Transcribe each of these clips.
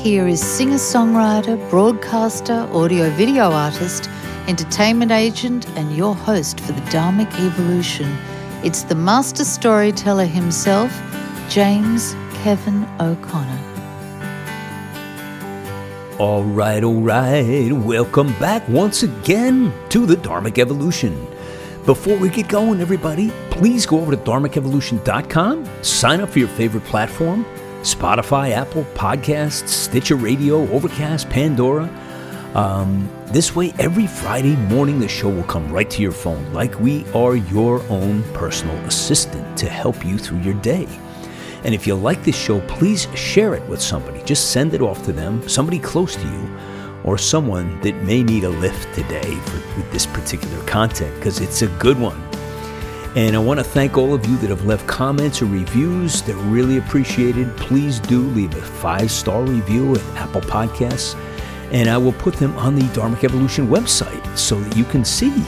here is singer songwriter, broadcaster, audio video artist, entertainment agent, and your host for the Dharmic Evolution. It's the master storyteller himself, James Kevin O'Connor. All right, all right. Welcome back once again to the Dharmic Evolution. Before we get going, everybody, please go over to dharmicevolution.com, sign up for your favorite platform Spotify, Apple Podcasts, Stitcher Radio, Overcast, Pandora. Um, this way, every Friday morning, the show will come right to your phone, like we are your own personal assistant to help you through your day. And if you like this show, please share it with somebody. Just send it off to them, somebody close to you, or someone that may need a lift today for, with this particular content, because it's a good one. And I want to thank all of you that have left comments or reviews. They're really appreciated. Please do leave a five star review at Apple Podcasts. And I will put them on the Dharmic Evolution website so that you can see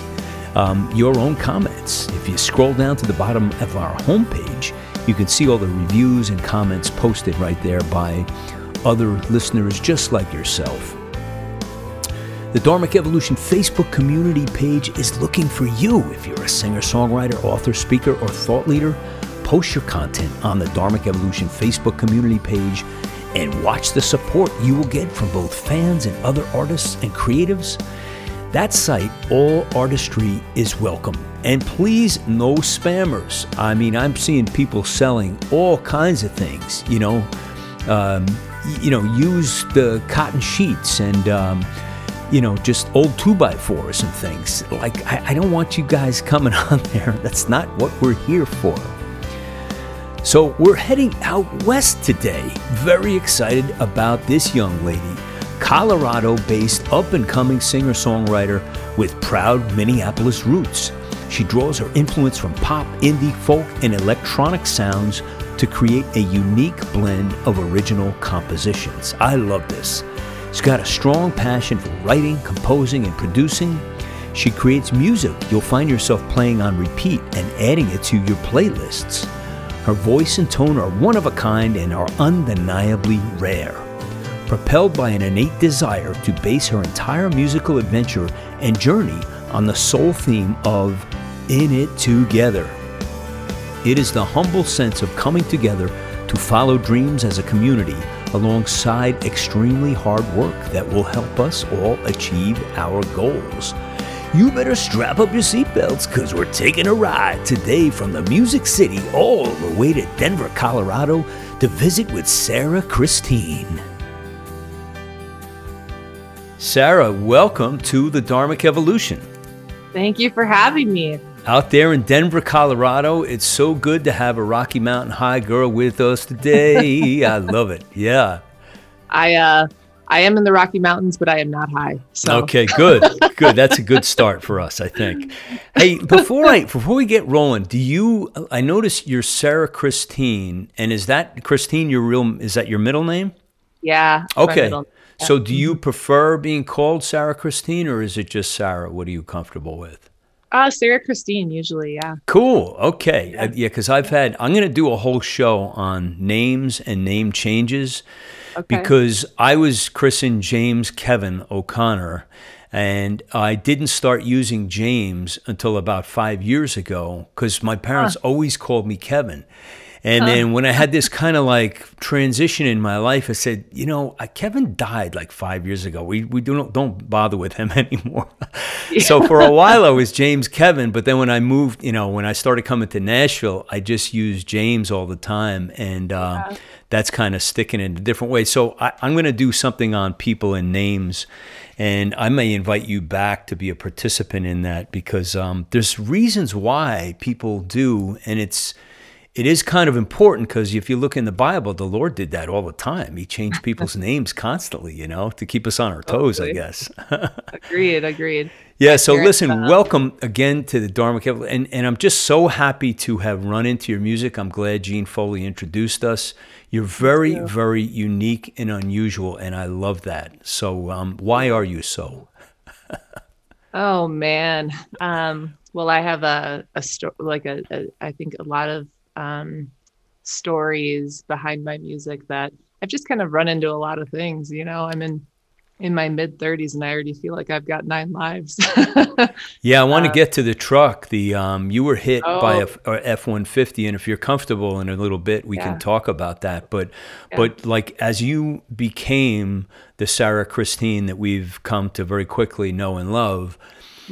um, your own comments. If you scroll down to the bottom of our homepage, you can see all the reviews and comments posted right there by other listeners just like yourself. The Dharmic Evolution Facebook community page is looking for you. If you're a singer, songwriter, author, speaker, or thought leader, post your content on the Dharmic Evolution Facebook community page and watch the support you will get from both fans and other artists and creatives. That site, all artistry is welcome. And please, no spammers. I mean, I'm seeing people selling all kinds of things, you know. Um, you know, use the cotton sheets and um, you know, just old two by fours and things. Like, I, I, don't want you guys coming on there. That's not what we're here for. So, we're heading out west today. Very excited about this young lady, Colorado based up and coming singer songwriter with proud Minneapolis roots. She draws her influence from pop, indie, folk, and electronic sounds to create a unique blend of original compositions. I love this. She's got a strong passion for writing, composing, and producing. She creates music you'll find yourself playing on repeat and adding it to your playlists. Her voice and tone are one of a kind and are undeniably rare. Propelled by an innate desire to base her entire musical adventure and journey on the sole theme of In It Together. It is the humble sense of coming together to follow dreams as a community alongside extremely hard work that will help us all achieve our goals. You better strap up your seatbelts because we're taking a ride today from the Music City all the way to Denver, Colorado to visit with Sarah Christine. Sarah, welcome to the Dharmic Evolution. Thank you for having me out there in Denver, Colorado. It's so good to have a Rocky Mountain High girl with us today. I love it. Yeah. I uh I am in the Rocky Mountains, but I am not high. So. Okay, good, good. That's a good start for us, I think. Hey, before I before we get rolling, do you? I notice you're Sarah Christine, and is that Christine your real? Is that your middle name? Yeah. Okay. Yeah. So, do you prefer being called Sarah Christine, or is it just Sarah? What are you comfortable with? Uh, Sarah Christine, usually, yeah. Cool. Okay. Yeah, because uh, yeah, I've had, I'm going to do a whole show on names and name changes okay. because I was christened James Kevin O'Connor. And I didn't start using James until about five years ago because my parents huh. always called me Kevin. And then when I had this kind of like transition in my life, I said, you know, Kevin died like five years ago. We we don't don't bother with him anymore. Yeah. so for a while I was James Kevin, but then when I moved, you know, when I started coming to Nashville, I just used James all the time, and uh, yeah. that's kind of sticking in a different way. So I, I'm going to do something on people and names. And I may invite you back to be a participant in that because um, there's reasons why people do, and it's it is kind of important because if you look in the Bible, the Lord did that all the time. He changed people's names constantly, you know, to keep us on our toes, I guess. agreed, agreed. Yeah, so listen, welcome again to the Dharmic and and I'm just so happy to have run into your music. I'm glad Gene Foley introduced us. You're very, you. very unique and unusual, and I love that. So, um, why are you so? oh man, um, well, I have a a story, like a, a I think a lot of um, stories behind my music that I've just kind of run into a lot of things. You know, I'm in in my mid 30s and I already feel like I've got nine lives. yeah, I want to uh, get to the truck. The um, you were hit oh. by a F one fifty, and if you're comfortable in a little bit, we yeah. can talk about that. But yeah. but like as you became the Sarah Christine that we've come to very quickly know and love.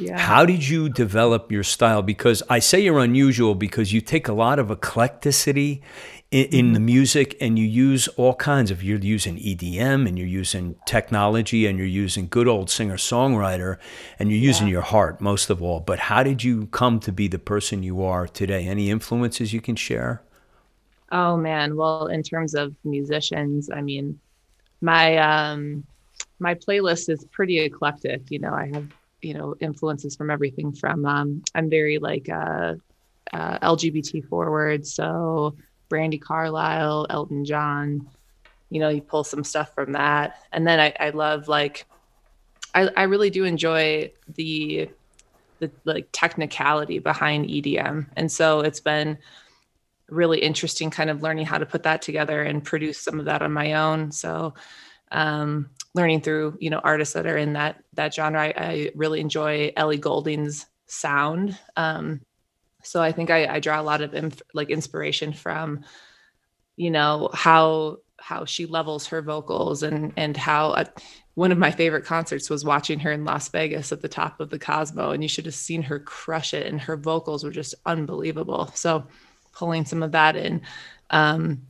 Yeah. How did you develop your style? Because I say you're unusual because you take a lot of eclecticity in, in, the mm-hmm. music and you use all kinds of you're using EDM and you're using technology and you're using good old singer songwriter and you're using yeah. your heart most of all but how did you come to be the person you are today any influences you can share oh man well in terms of musicians i mean my um my playlist is pretty eclectic you know i have you know influences from everything from um i'm very like uh, uh lgbt forward so Brandi Carlile, Elton John. You know, you pull some stuff from that. And then I, I love like I, I really do enjoy the the like technicality behind EDM. And so it's been really interesting kind of learning how to put that together and produce some of that on my own. So um, learning through, you know, artists that are in that that genre. I, I really enjoy Ellie Goulding's sound. Um, so i think i, I draw a lot of inf- like inspiration from you know how how she levels her vocals and and how uh, one of my favorite concerts was watching her in Las Vegas at the top of the Cosmo and you should have seen her crush it and her vocals were just unbelievable so pulling some of that in um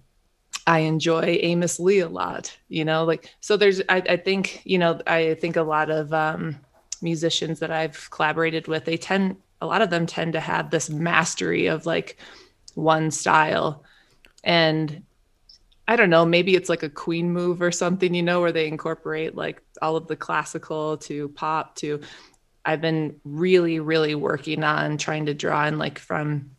I enjoy Amos Lee a lot, you know, like, so there's, I, I think, you know, I think a lot of um, musicians that I've collaborated with, they tend, a lot of them tend to have this mastery of like one style. And i don't know maybe it's like a queen move or something you know where they incorporate like all of the classical to pop to i've been really really working on trying to draw in like from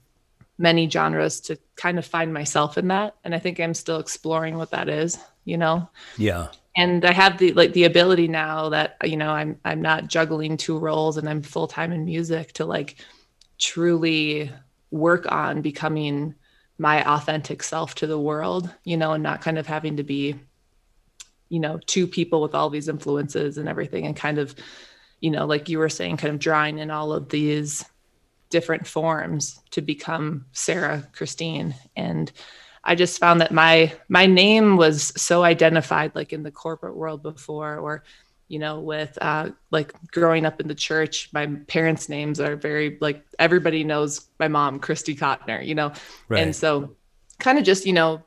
many genres to kind of find myself in that. And i think i'm still exploring what that is you know? Yeah. And I have the like the ability now that you know I'm I'm not juggling two roles and I'm full time in music to like truly work on becoming my authentic self to the world, you know, and not kind of having to be you know two people with all these influences and everything and kind of you know like you were saying kind of drawing in all of these different forms to become Sarah Christine. And I just found that my my name was so identified like in the corporate world before or you know with uh, like growing up in the church my parents names are very like everybody knows my mom Christy Cotner you know? Right. and so kind of just you know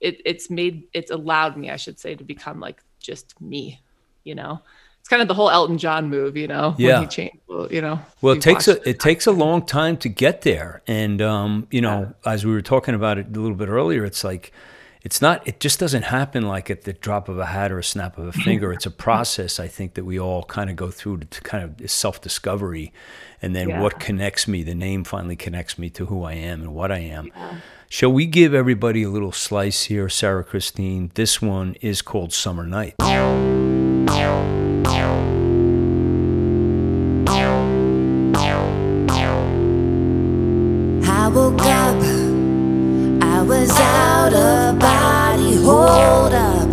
it, it's made it's allowed me I should say to become like just me you know kind of the whole Elton John move, you know. Yeah. When he changed, you know. Well, it takes a it takes a long time to get there, and um, you know, yeah. as we were talking about it a little bit earlier, it's like it's not it just doesn't happen like at the drop of a hat or a snap of a finger it's a process i think that we all kind of go through to, to kind of self-discovery and then yeah. what connects me the name finally connects me to who i am and what i am yeah. shall we give everybody a little slice here sarah christine this one is called summer night I woke up, I was out of body, hold up.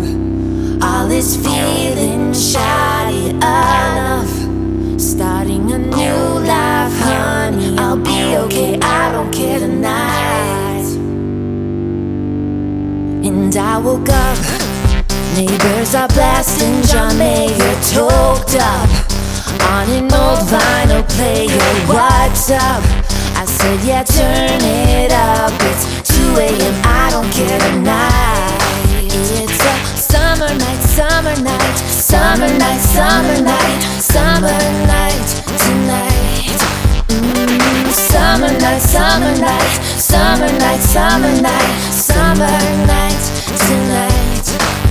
All this feeling shoddy enough. Starting a new life, honey. I'll be okay, I don't care tonight. And I woke up, neighbors are blasting John Mayer, toked up on an old vinyl player. What's up? I said, yeah, turn it up. It's 2 a.m. I don't care tonight. It's a summer night, summer night, summer night, summer night, summer night tonight. Mm, summer night, summer night, summer night, summer night, summer night tonight.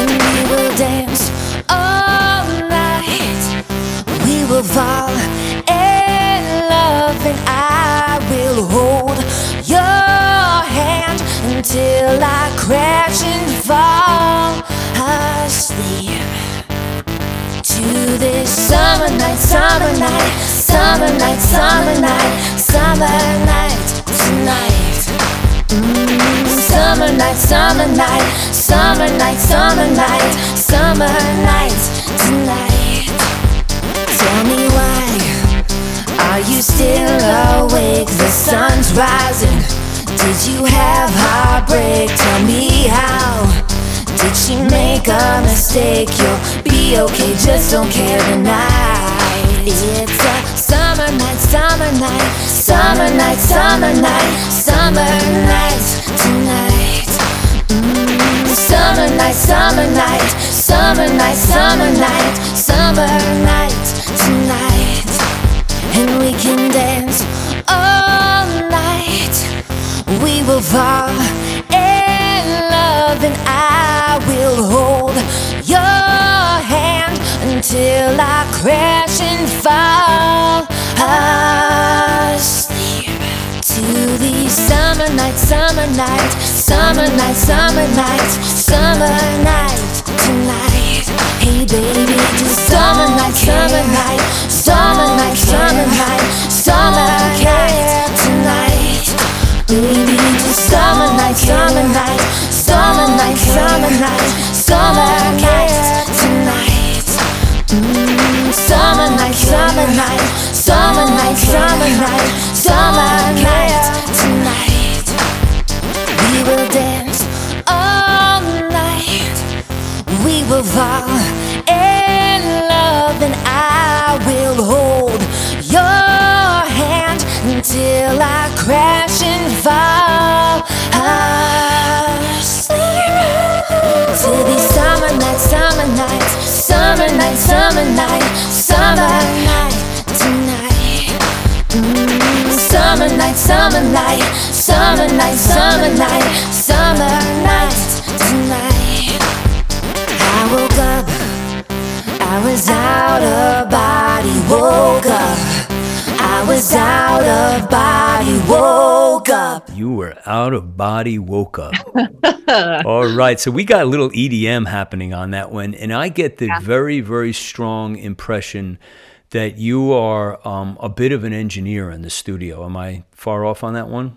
And we will dance all night. We will fall in love and I will hold your hand until I crash and fall asleep. To this summer night, summer night, summer night, summer night, summer night tonight. Mm, summer night, summer night. Summer night, summer night, summer night tonight. Tell me why are you still awake? The sun's rising. Did you have heartbreak? Tell me how. Did she make a mistake? You'll be okay, just don't care tonight. It's a summer night, summer night, summer night, summer night, summer night tonight. Mm, summer night, summer night, summer night, summer night, summer night tonight. And we can dance all night. We will fall in love, and I will hold your hand until I crash and fall asleep. To the summer night, summer night, summer night, summer night, summer night tonight. Hey baby, to summer night, summer night, summer night, summer night, summer night tonight. Baby, to summer night, summer night, summer night, summer night, summer night. Mm, summer night, summer night, summer night, summer night, summer night tonight. We will dance all night. We will fall in love, and I will hold your hand until I crash and fall asleep. To the summer night, summer night, summer night, summer night, summer night tonight. Mm, summer night, summer night, summer night, summer night, summer night tonight. I woke up, I was out of body, woke up. I was out of body, woke up. You were out of body, woke up. All right. So we got a little EDM happening on that one. And I get the very, very strong impression that you are um, a bit of an engineer in the studio. Am I far off on that one?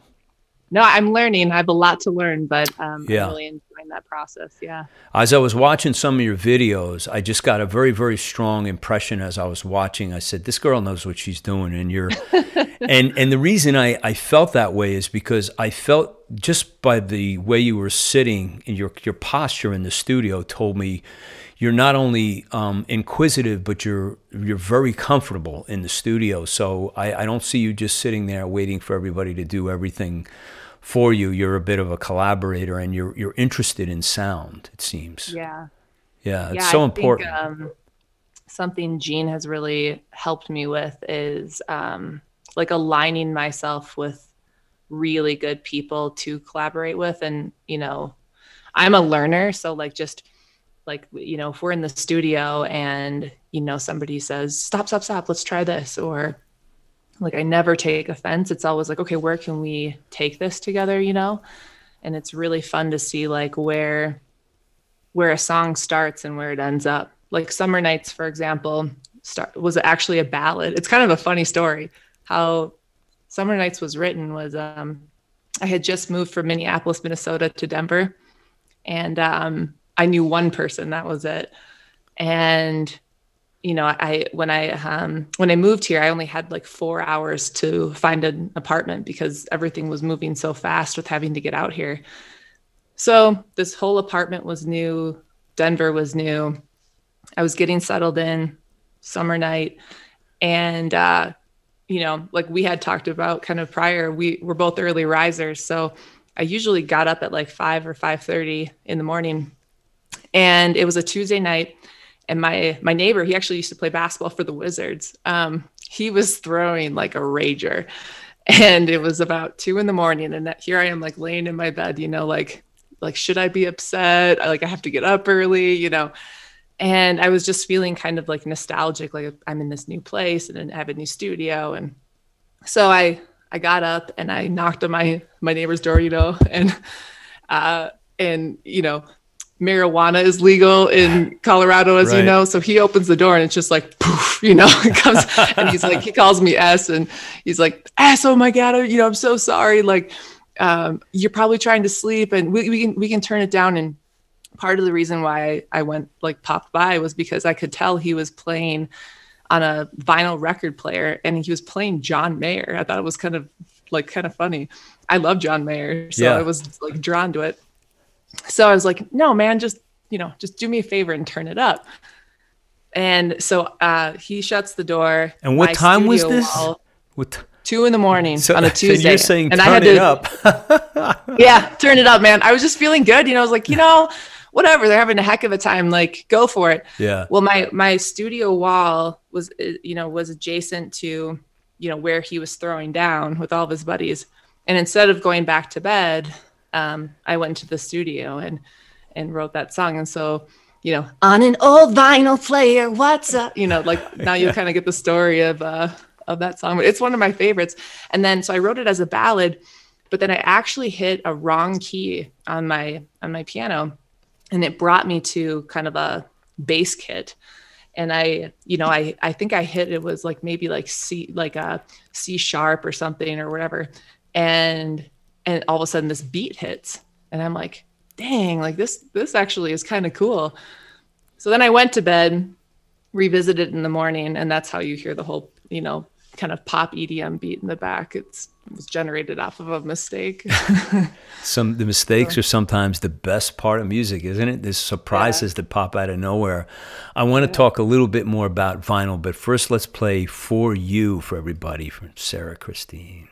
No, I'm learning. I have a lot to learn, but um, Yeah. I'm really enjoying that process. Yeah. As I was watching some of your videos, I just got a very, very strong impression as I was watching. I said, "This girl knows what she's doing," and you're, and and the reason I I felt that way is because I felt just by the way you were sitting and your your posture in the studio told me you're not only um, inquisitive, but you're you're very comfortable in the studio. So I, I don't see you just sitting there waiting for everybody to do everything for you. You're a bit of a collaborator, and you're you're interested in sound. It seems. Yeah. Yeah, it's yeah, so I important. Think, um, something Gene has really helped me with is um, like aligning myself with really good people to collaborate with. And, you know, I'm a learner. So, like, just like, you know, if we're in the studio and, you know, somebody says, stop, stop, stop, let's try this. Or, like, I never take offense. It's always like, okay, where can we take this together, you know? And it's really fun to see, like, where where a song starts and where it ends up. Like Summer Nights, for example, start, was actually a ballad. It's kind of a funny story how Summer Nights was written was um, I had just moved from Minneapolis, Minnesota to Denver. And um, I knew one person, that was it. And you know, I when I um, when I moved here, I only had like four hours to find an apartment because everything was moving so fast with having to get out here. So this whole apartment was new. Denver was new. I was getting settled in summer night. And, uh, you know, like we had talked about kind of prior, we were both early risers. So I usually got up at like five or 5.30 in the morning. And it was a Tuesday night. And my, my neighbor, he actually used to play basketball for the Wizards. Um, he was throwing like a rager. And it was about two in the morning and here i am like laying in my bed you know like like should i be upset? Like i have to get up early you know? And i was just feeling kind of like nostalgic like i'm in this new place and I have a new studio. And so i i got up and i knocked on my my neighbor's door you know and uh and you know marijuana is legal in colorado as you know so he opens the door and it's just like poof you know it comes and he's like he calls me s and he's like s oh my god you know i'm so sorry like um, you're probably trying to sleep and we, we can we can turn it down And part of the reason why I went like popped by was because I could tell he was playing on a vinyl record player and he was playing John Mayer. I thought it was kind of like kind of funny. I love John Mayer, so Yeah. I was like drawn to it. So I was like, no, man, just you know, just do me a favor and turn it up. And so uh, he shuts the door. And what time was this? What? two in the morning So, on a Tuesday. you're saying and turn I had it to, up. yeah, turn it up, man. I was just feeling good. You know, I was like, you know, whatever. They're having a heck of a time. Like, go for it. yeah. Well, my my studio wall was, uh, you know, was adjacent to, you know, where he was throwing down with all of his buddies. And instead of going back to bed, um, I went to the studio and and wrote that song. And so, you know, on an old vinyl player, what's up? You know, like now you kind of get the story of uh of that song. But it's one of my favorites. And then so I wrote it as a ballad, but then I actually hit a wrong key on my on my piano, and it brought me to kind of a bass kit. And I, you know, I I think I hit it was like maybe like C like a C sharp or something or whatever. And and all of a sudden this beat hits. And I'm like, dang, like this this actually is kind of cool. So then I went to bed, revisited in the morning, and that's how you hear the whole, you know, kind of pop EDM beat in the back. It's it was generated off of a mistake. Some the mistakes are sometimes the best part of music, isn't it? There's surprises that pop out of nowhere. I want to talk a little bit more about vinyl, but first let's play "For You" for everybody from Sarah Christine.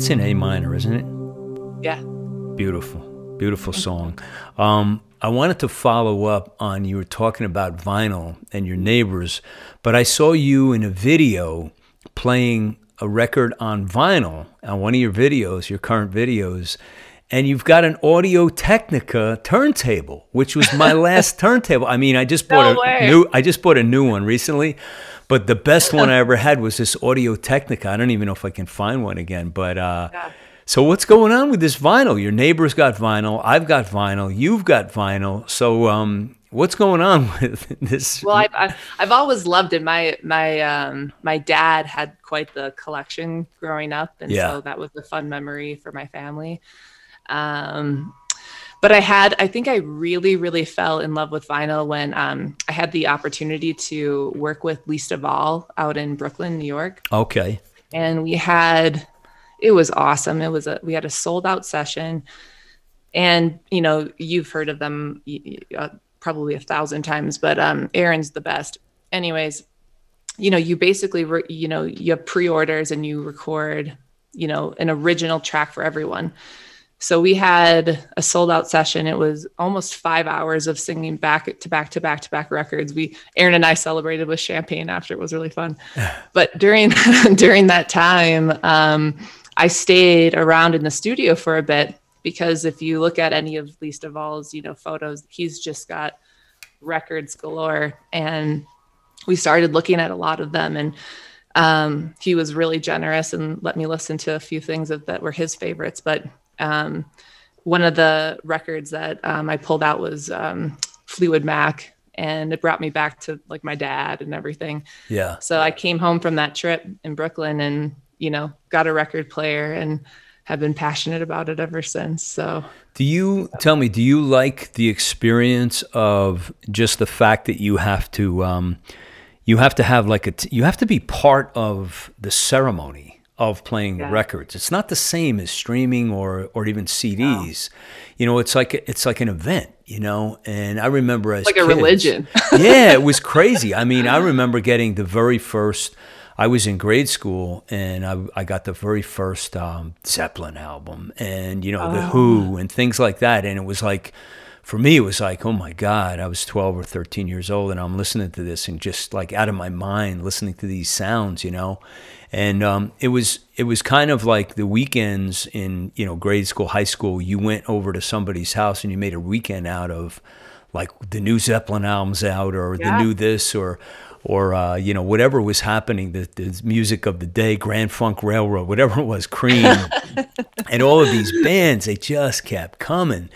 That's in A minor, isn't it? Yeah. Beautiful, beautiful song. Um, I wanted to follow up on you were talking about vinyl and your neighbors, but I saw you in a video playing a record on vinyl on one of your videos, your current videos, and you've got an Audio Technica turntable, which was my last turntable. I mean, I just bought No a way. new I just bought a new one recently, but the best one I ever had was this Audio Technica. I don't even know if I can find one again, but uh, Yeah. so what's going on with this vinyl? Your neighbor's got vinyl. I've got vinyl. You've got vinyl. So um, what's going on with this? Well, I've, I've, I've always loved it. My my um, my dad had quite the collection growing up, and Yeah. so that was a fun memory for my family. Um, but I had, I think I really, really fell in love with vinyl when um, I had the opportunity to work with Leesta Vall out in Brooklyn, New York, okay. and we had, it was awesome. It was a, we had a sold out session, and you know, you've heard of them uh, probably a thousand times, but um, Aaron's the best. Anyways, you know, you basically, re- you know, you have pre-orders and you record, you know, an original track for everyone. So we had a sold out session. It was almost five hours of singing back to back to back to back records. We Aaron and I celebrated with champagne after. It was really fun. but during during that time, um, I stayed around in the studio for a bit because if you look at any of Leesta Vall's, you know, photos, he's just got records galore. And we started looking at a lot of them and um, he was really generous and let me listen to a few things that, that were his favorites. But um, one of the records that um, I pulled out was um, Fleetwood Mac, and it brought me back to like my dad and everything. Yeah. So I came home from that trip in Brooklyn, and you know, got a record player and have been passionate about it ever since. So Do you tell me? Do you like the experience of just the fact that you have to, um, you have to have like a, t- you have to be part of the ceremony of playing Yeah. records. It's not the same as streaming or or even CDs. You know, it's like it's like an event. You know, and I remember as like a kids- religion. yeah, it was crazy. I mean, I remember getting the very first. I was in grade school, and I, I got the very first um, Zeppelin album, and you know the Who and things like that. And it was like, for me, it was like, oh my God, I was twelve or thirteen years old, and I'm listening to this and just like out of my mind, listening to these sounds, you know. And um, it was it was kind of like the weekends in you know grade school, high school. You went over to somebody's house and you made a weekend out of like the new Zeppelin albums out or Yeah. the new this or or uh, you know whatever was happening, the, the music of the day, Grand Funk Railroad, whatever it was, Cream, and all of these bands, they just kept coming.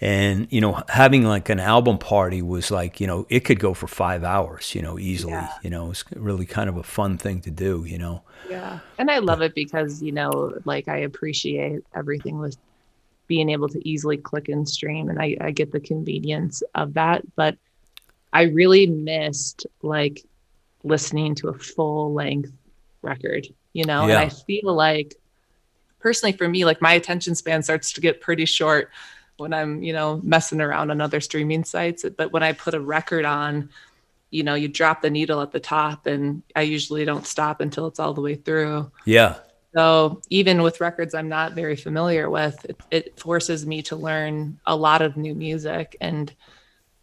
And you know, having like an album party was like you know it could go for five hours, you know, easily. Yeah. You know, it's really kind of a fun thing to do. You know. Yeah. And I love it because, you know, like I appreciate everything with being able to easily click and stream and I, I get the convenience of that. But I really missed like listening to a full length record, you know, Yeah. and I feel like personally for me, like my attention span starts to get pretty short when I'm, you know, messing around on other streaming sites. But when I put a record on, you know, you drop the needle at the top and I usually don't stop until it's all the way through. Yeah. So even with records I'm not very familiar with, it, it forces me to learn a lot of new music and,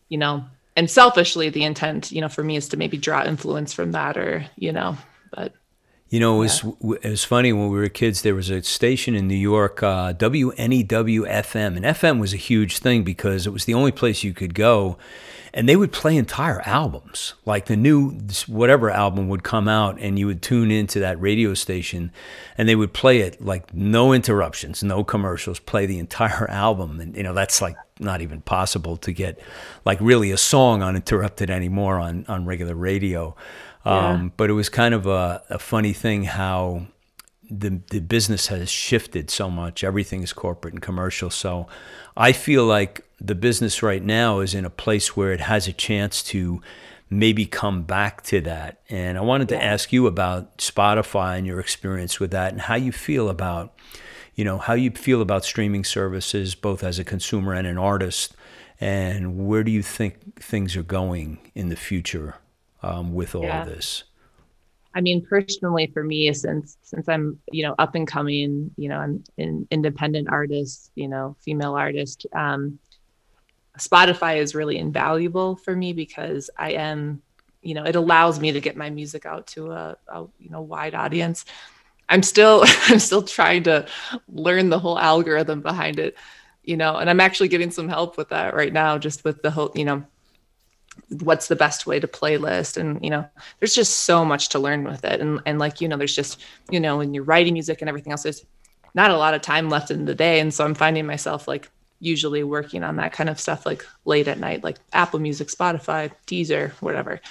you know, and selfishly the intent, you know, for me is to maybe draw influence from that or, you know, but You know, it was, it was funny when we were kids. There was a station in New York, uh, WNEW FM, and FM was a huge thing because it was the only place you could go, and they would play entire albums. Like the new whatever album would come out, and you would tune into that radio station, and they would play it like no interruptions, no commercials, play the entire album, and you know that's like not even possible to get like really a song uninterrupted anymore on on regular radio. Um, but it was kind of a, a funny thing how the the business has shifted so much. Everything is corporate and commercial. So I feel like the business right now is in a place where it has a chance to maybe come back to that. And I wanted to ask you about Spotify and your experience with that and how you feel about you know how you feel about streaming services both as a consumer and an artist and where do you think things are going in the future um, with all Yeah. of this I mean, personally for me, since since I'm you know up and coming, you know, I'm an independent artist, you know, female artist. Um, Spotify is really invaluable for me because I am, you know, it allows me to get my music out to a, a you know wide audience. I'm still I'm still trying to learn the whole algorithm behind it, you know, and I'm actually getting some help with that right now, just with the whole, you know, what's the best way to playlist and you know there's just so much to learn with it and and like you know there's just you know when you're writing music and everything else there's not a lot of time left in the day and so i'm finding myself like usually working on that kind of stuff like late at night like apple music spotify deezer whatever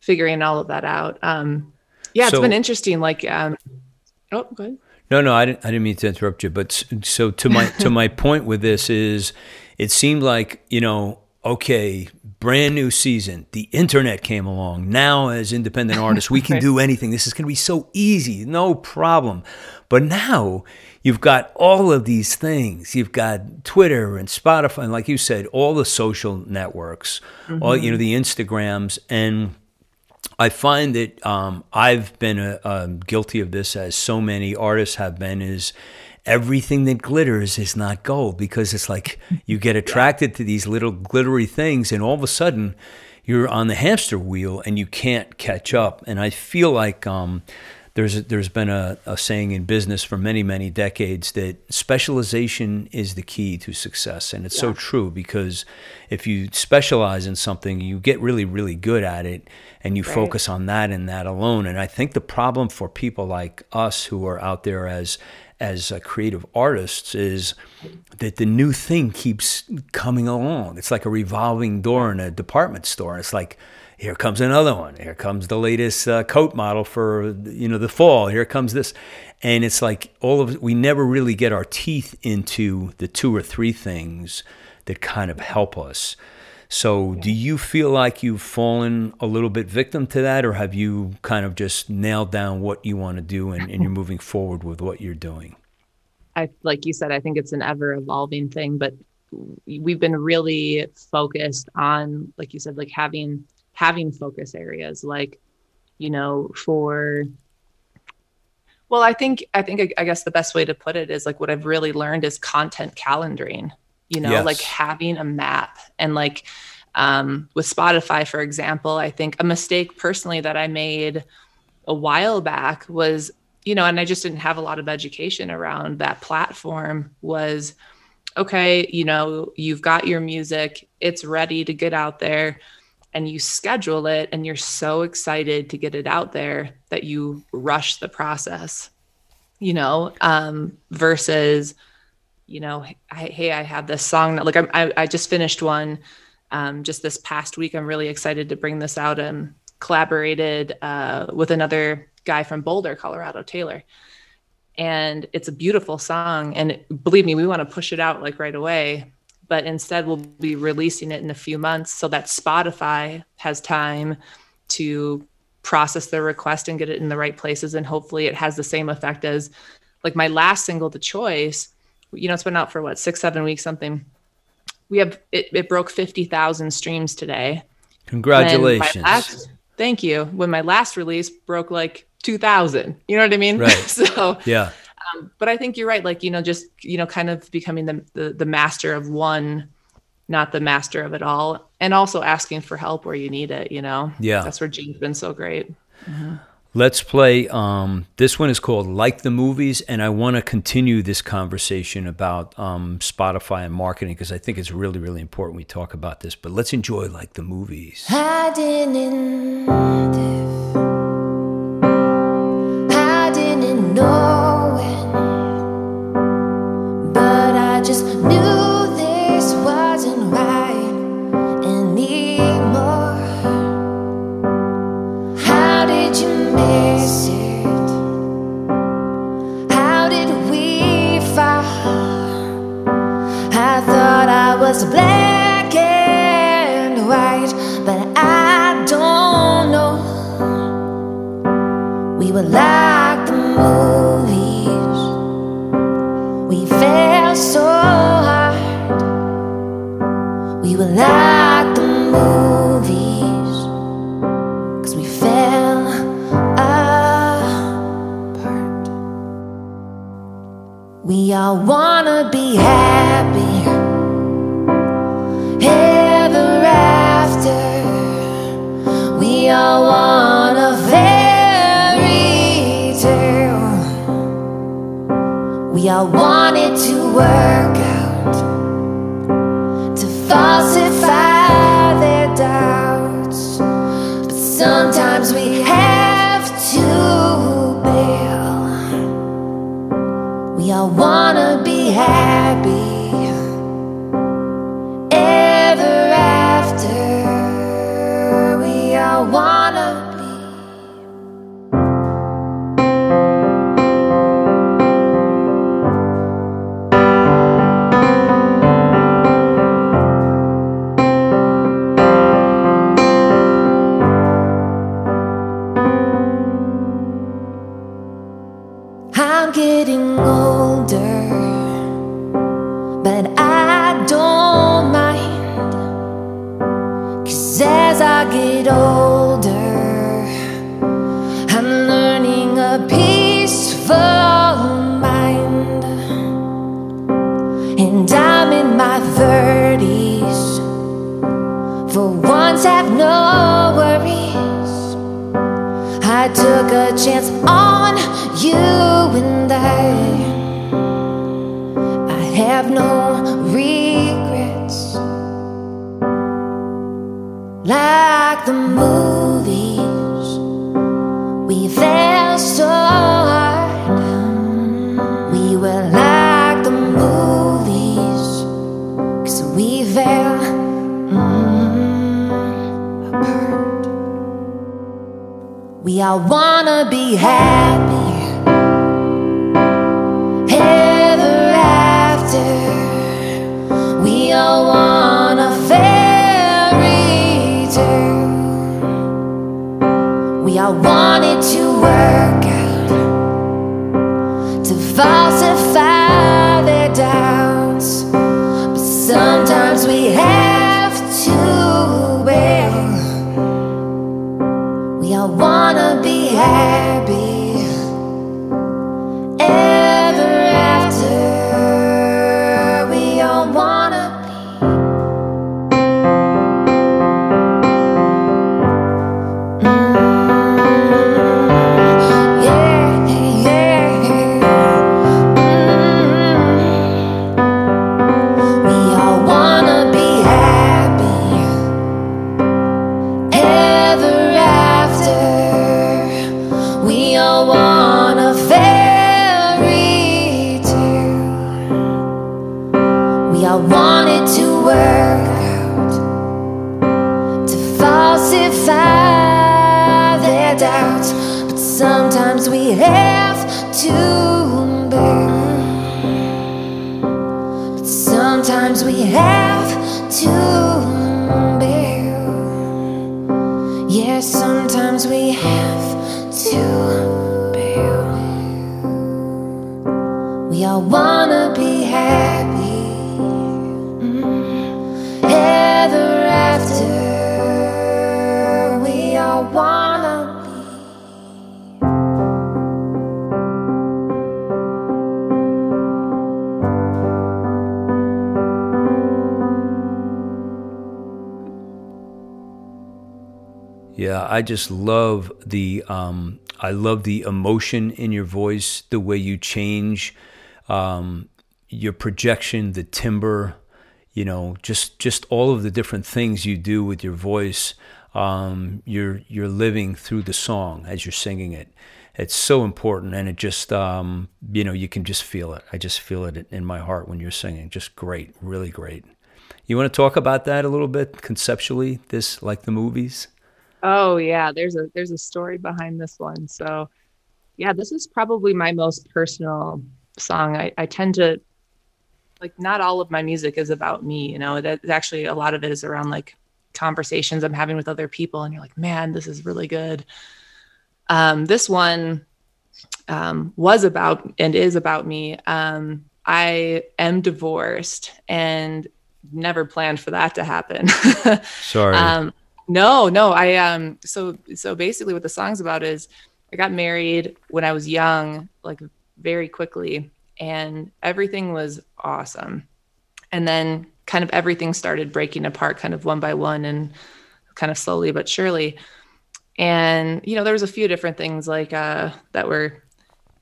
figuring all of that out um yeah it's So- been interesting like um oh go ahead No, no, I didn't. I didn't mean to interrupt you. But so to my to my point with this is, it seemed like you know, okay, brand new season. The internet came along. Now, as independent artists, we can Right. do anything. This is going to be so easy, no problem. But now you've got all of these things. You've got Twitter and Spotify, and like you said, all the social networks, all you know, the Instagrams and. I find that um, I've been uh um, guilty of this, as so many artists have been. Is everything that glitters is not gold because it's like you get attracted to these little glittery things, and all of a sudden you're on the hamster wheel and you can't catch up. And I feel like um, there's there's been a, a saying in business for many many decades that specialization is the key to success, and it's so true because if you specialize in something, you get really really good at it, and you focus on that and that alone. And I think the problem for people like us who are out there as as uh, creative artists is that the new thing keeps coming along. It's like a revolving door in a department store. It's like here comes another one. Here comes the latest uh, coat model for you know the fall. Here comes this, and it's like all of we never really get our teeth into the two or three things that kind of help us. So, do you feel like you've fallen a little bit victim to that, or have you kind of just nailed down what you want to do and, and you're moving forward with what you're doing? I like you said, I think it's an ever evolving thing, but we've been really focused on, like you said, like having having focus areas, like you know, for well, I think I think I, I guess the best way to put it is like what I've really learned is content calendaring. You know, Yes. like having a map and like um, with Spotify, for example, I think a mistake personally that I made a while back was you know and i just didn't have a lot of education around that platform was okay you know you've got your music it's ready to get out there and you schedule it and you're so excited to get it out there that you rush the process you know um versus you know I, hey i have this song like I'm, I, I just finished one um, just this past week. I'm really excited to bring this out and collaborated uh, with another guy from boulder colorado taylor. And it's a beautiful song. And believe me we want to push it out like right away but instead we'll be releasing it in a few months so that spotify has time to process the request and get it in the right places. And hopefully it has the same effect as like my last single the choice you know it's been out for what six seven weeks something. We have it, it broke 50000 streams today. Congratulations. last, thank you. When my last release broke like 2000 you know what i mean? Right. so Yeah. um, but i think you're right. Like you know just you know kind of becoming the, the the master of one not the master of it all. And also asking for help where you need it you know? Yeah. that's where gene's been so great Let's play. Um, this one is called Like the Movies, and I want to continue this conversation about um, Spotify and marketing because I think it's really, really important we talk about this. But let's enjoy Like the Movies. Chance on you and I. I have no regrets. Like the movies, we fell so All wanna be happy ever after. We all want a fairy tale. We all want it to work out to falsify Yeah, I just love the um, I love the emotion in your voice, the way you change um, your projection, the timbre, you know, just just all of the different things you do with your voice. Um, you're you're living through the song as you're singing it. It's so important, and it just um, you know you can just feel it. I just feel it in my heart when you're singing. Just great, really great. You want to talk about that a little bit conceptually? This like the movies. Oh yeah, there's a there's a story behind this one. So yeah, this is probably my most personal song. I, I tend to like not all of my music is about me, you know. That actually a lot of it is around like conversations I'm having with other people and you're like, man, this is really good. Um, this one um, was about and is about me. Um, I am divorced and never planned for that to happen. Sorry. Um, no, no. I um so so basically what the song's about is I got married when I was young, like very quickly, and everything was awesome. And then kind of everything started breaking apart kind of one by one and kind of slowly but surely. And you know, there was a few different things like uh that were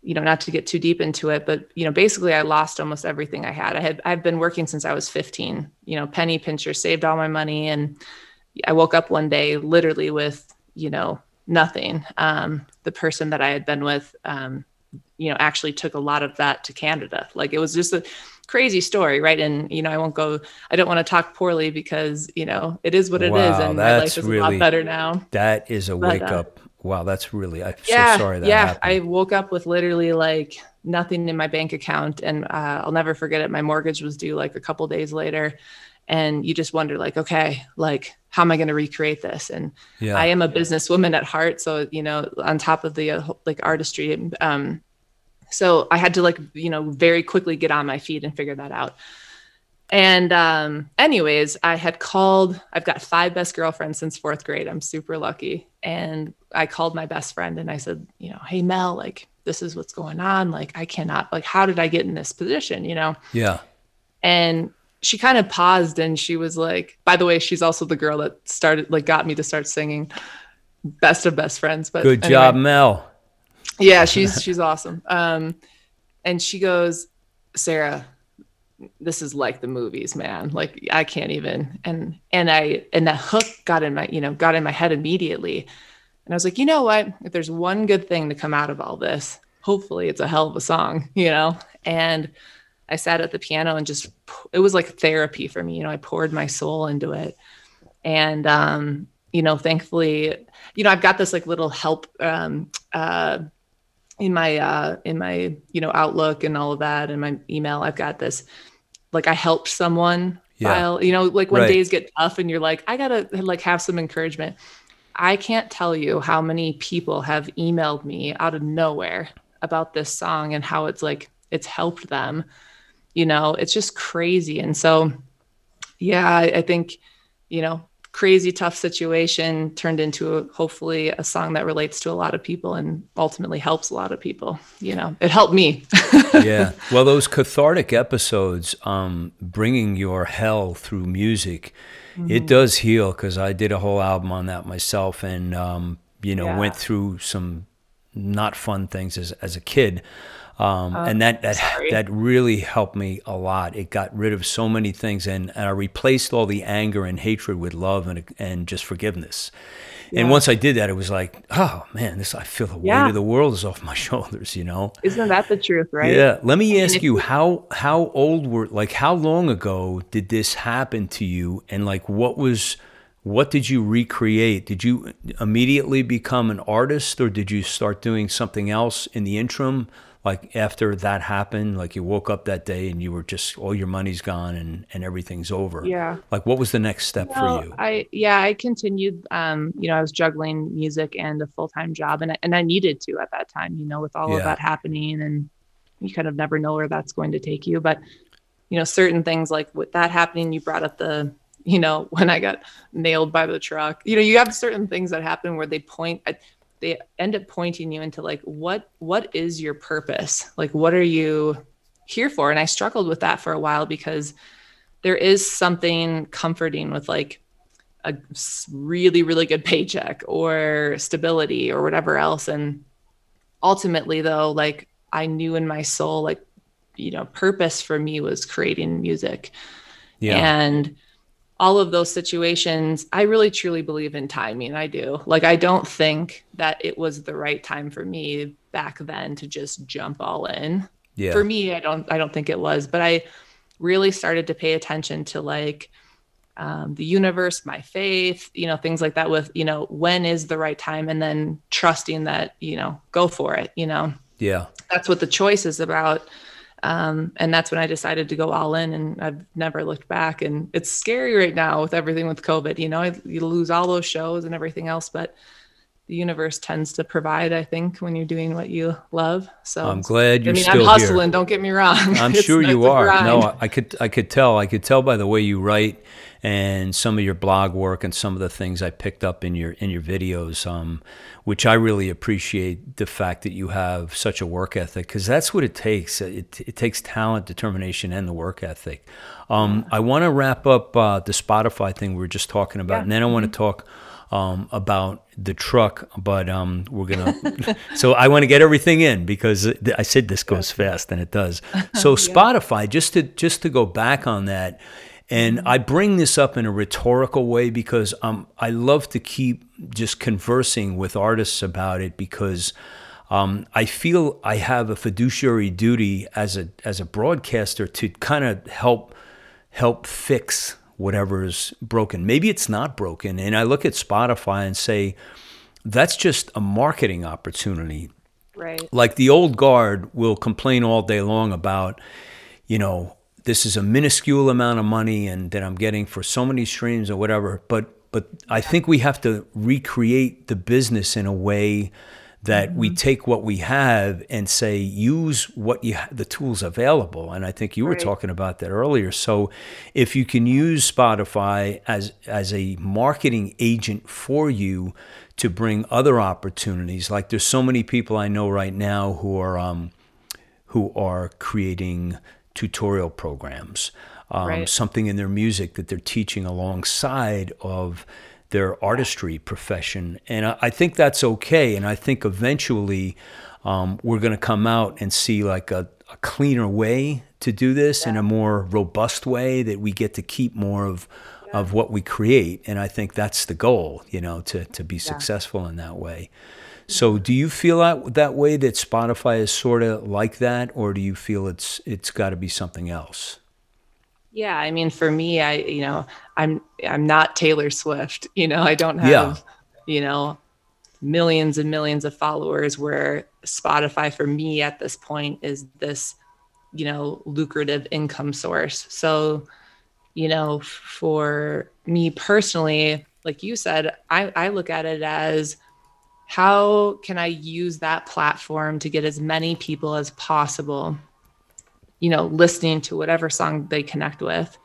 you know, not to get too deep into it, but you know, basically I lost almost everything I had. I had I've been working since I was 15, you know, penny pincher, saved all my money and I woke up one day literally with, you know, nothing. Um, the person that I had been with, um, you know, actually took a lot of that to Canada. Like it was just a crazy story, right? And you know, I won't go. I don't want to talk poorly because you know it is what it Wow, is, and my life is a lot better now. That is a But, wake uh, up. Wow, that's really. I'm yeah, so sorry that yeah. happened. I woke up with literally like nothing in my bank account, and uh, I'll never forget it. My mortgage was due like a couple days later, and you just wonder, like, okay, like how am I going to recreate this? And yeah. I am a businesswoman at heart, so you know, on top of the uh, like artistry, um, so I had to like you know very quickly get on my feet and figure that out. And um, anyways, I had called. I've got five best girlfriends since fourth grade. I'm super lucky. And I called my best friend and I said, you know, hey Mel, like this is what's going on. Like I cannot. Like how did I get in this position? You know. yeah. And she kind of paused and she was like, by the way, she's also the girl that started like got me to start singing best of best friends. But Good anyway. job, Mel. Yeah, she's she's awesome. Um and she goes, Sarah, this is like the movies, man. Like I can't even and and I and that hook got in my, you know, got in my head immediately. And I was like, you know what? If there's one good thing to come out of all this, hopefully it's a hell of a song, you know? And I sat at the piano and just it was like therapy for me. You know, I poured my soul into it. And um, you know, thankfully, you know, I've got this like little help um uh in my uh in my, you know, outlook and all of that and my email, I've got this like I helped someone Yeah. file, you know, like when Right. days get tough and you're like, I gotta like have some encouragement. I can't tell you how many people have emailed me out of nowhere about this song and how it's like it's helped them. You know, it's just crazy. And so, yeah, I, I think, you know, crazy tough situation turned into a, hopefully a song that relates to a lot of people and ultimately helps a lot of people. You know, it helped me. yeah. Well, those cathartic episodes, um, bringing your hell through music, Mm-hmm. it does heal because I did a whole album on that myself, and um, you know Yeah. went through some not fun things as as a kid. Um, and that that Oh, sorry. that really helped me a lot. It got rid of so many things, and, and I replaced all the anger and hatred with love and and just forgiveness. And once I did that, it was like, oh man, this I feel the weight Yeah. of the world is off my shoulders, you know. Isn't that the truth, right? Yeah. Let me ask if you you- how how old were like how long ago did this happen to you and like what was what did you recreate? Did you immediately become an artist or did you start doing something else in the interim? Like after that happened, like you woke up that day and you were just all your money's gone and, and everything's over. Yeah. Like what was the next step No, for you? I yeah, I continued. Um, you know, I was juggling music and a full time job, and I, and I needed to at that time. You know, with all Yeah. of that happening, and you kind of never know where that's going to take you. But you know, certain things like with that happening, you brought up the you know when I got nailed by the truck. You know, you have certain things that happen where they point. At, they end up pointing you into like what what is your purpose? Like what are you here for? And I struggled with that for a while because there is something comforting with like a really really good paycheck or stability or whatever else and ultimately though like i knew in my soul like you know purpose for me was creating music Yeah. and all of those situations i really truly believe in timing. I do. Like i don't think that it was the right time for me back then to just jump all in. Yeah. for me i don't i don't think it was but i really started to pay attention to like um, the universe my faith you know things like that with you know when is the right time? And then trusting that you know go for it you know? Yeah. that's what the choice is about um, and that's when i decided to go all in and i've never looked back. And it's scary right now with everything with covid you know? You lose all those shows and everything else but the universe tends to provide i think when you're doing what you love so I'm glad you're I mean, still I'm here. hustling. Don't get me wrong. I'm sure you are. grind. No, I could I could tell. I could tell by the way you write and some of your blog work and some of the things I picked up in your in your videos, um, which I really appreciate the fact that you have such a work ethic because that's what it takes. It, it takes talent, determination, and the work ethic. Um, I want to wrap up uh, the Spotify thing we were just talking about, Yeah. and then I want to talk um, about the truck, but um, we're gonna. so I want to get everything in because I said this goes fast, and it does. So Spotify, just to just to go back on that, and I bring this up in a rhetorical way because um, I love to keep just conversing with artists about it because. Um, I feel I have a fiduciary duty as a as a broadcaster to kind of help help fix whatever is broken. Maybe it's not broken. And I look at Spotify and say, that's just a marketing opportunity. right. Like the old guard will complain all day long about, you know, this is a minuscule amount of money and that I'm getting for so many streams or whatever. But but I think we have to recreate the business in a way that we take what we have and say use what you ha- the tools available and i think you were Right. talking about that earlier so if you can use spotify as as a marketing agent for you to bring other opportunities like there's so many people i know right now who are um, who are creating tutorial programs, um, Right. something in their music that they're teaching alongside of their artistry profession. And I, I think that's okay. And I think eventually um, we're going to come out and see like a, a cleaner way to do this in a more robust way that we get to keep more of of what we create. And i think that's the goal you know to to be successful in that way. So do you feel that that way that Spotify is sort of like that? Or do you feel it's it's got to be something else? Yeah, I mean, for me, I you know, I'm I'm not Taylor Swift. You know, I don't have Yeah. you know millions and millions of followers. Where Spotify for me at this point is this you know lucrative income source. So you know, for me personally, like you said, I I look at it as how can I use that platform to get as many people as possible you know, listening to whatever song they connect with.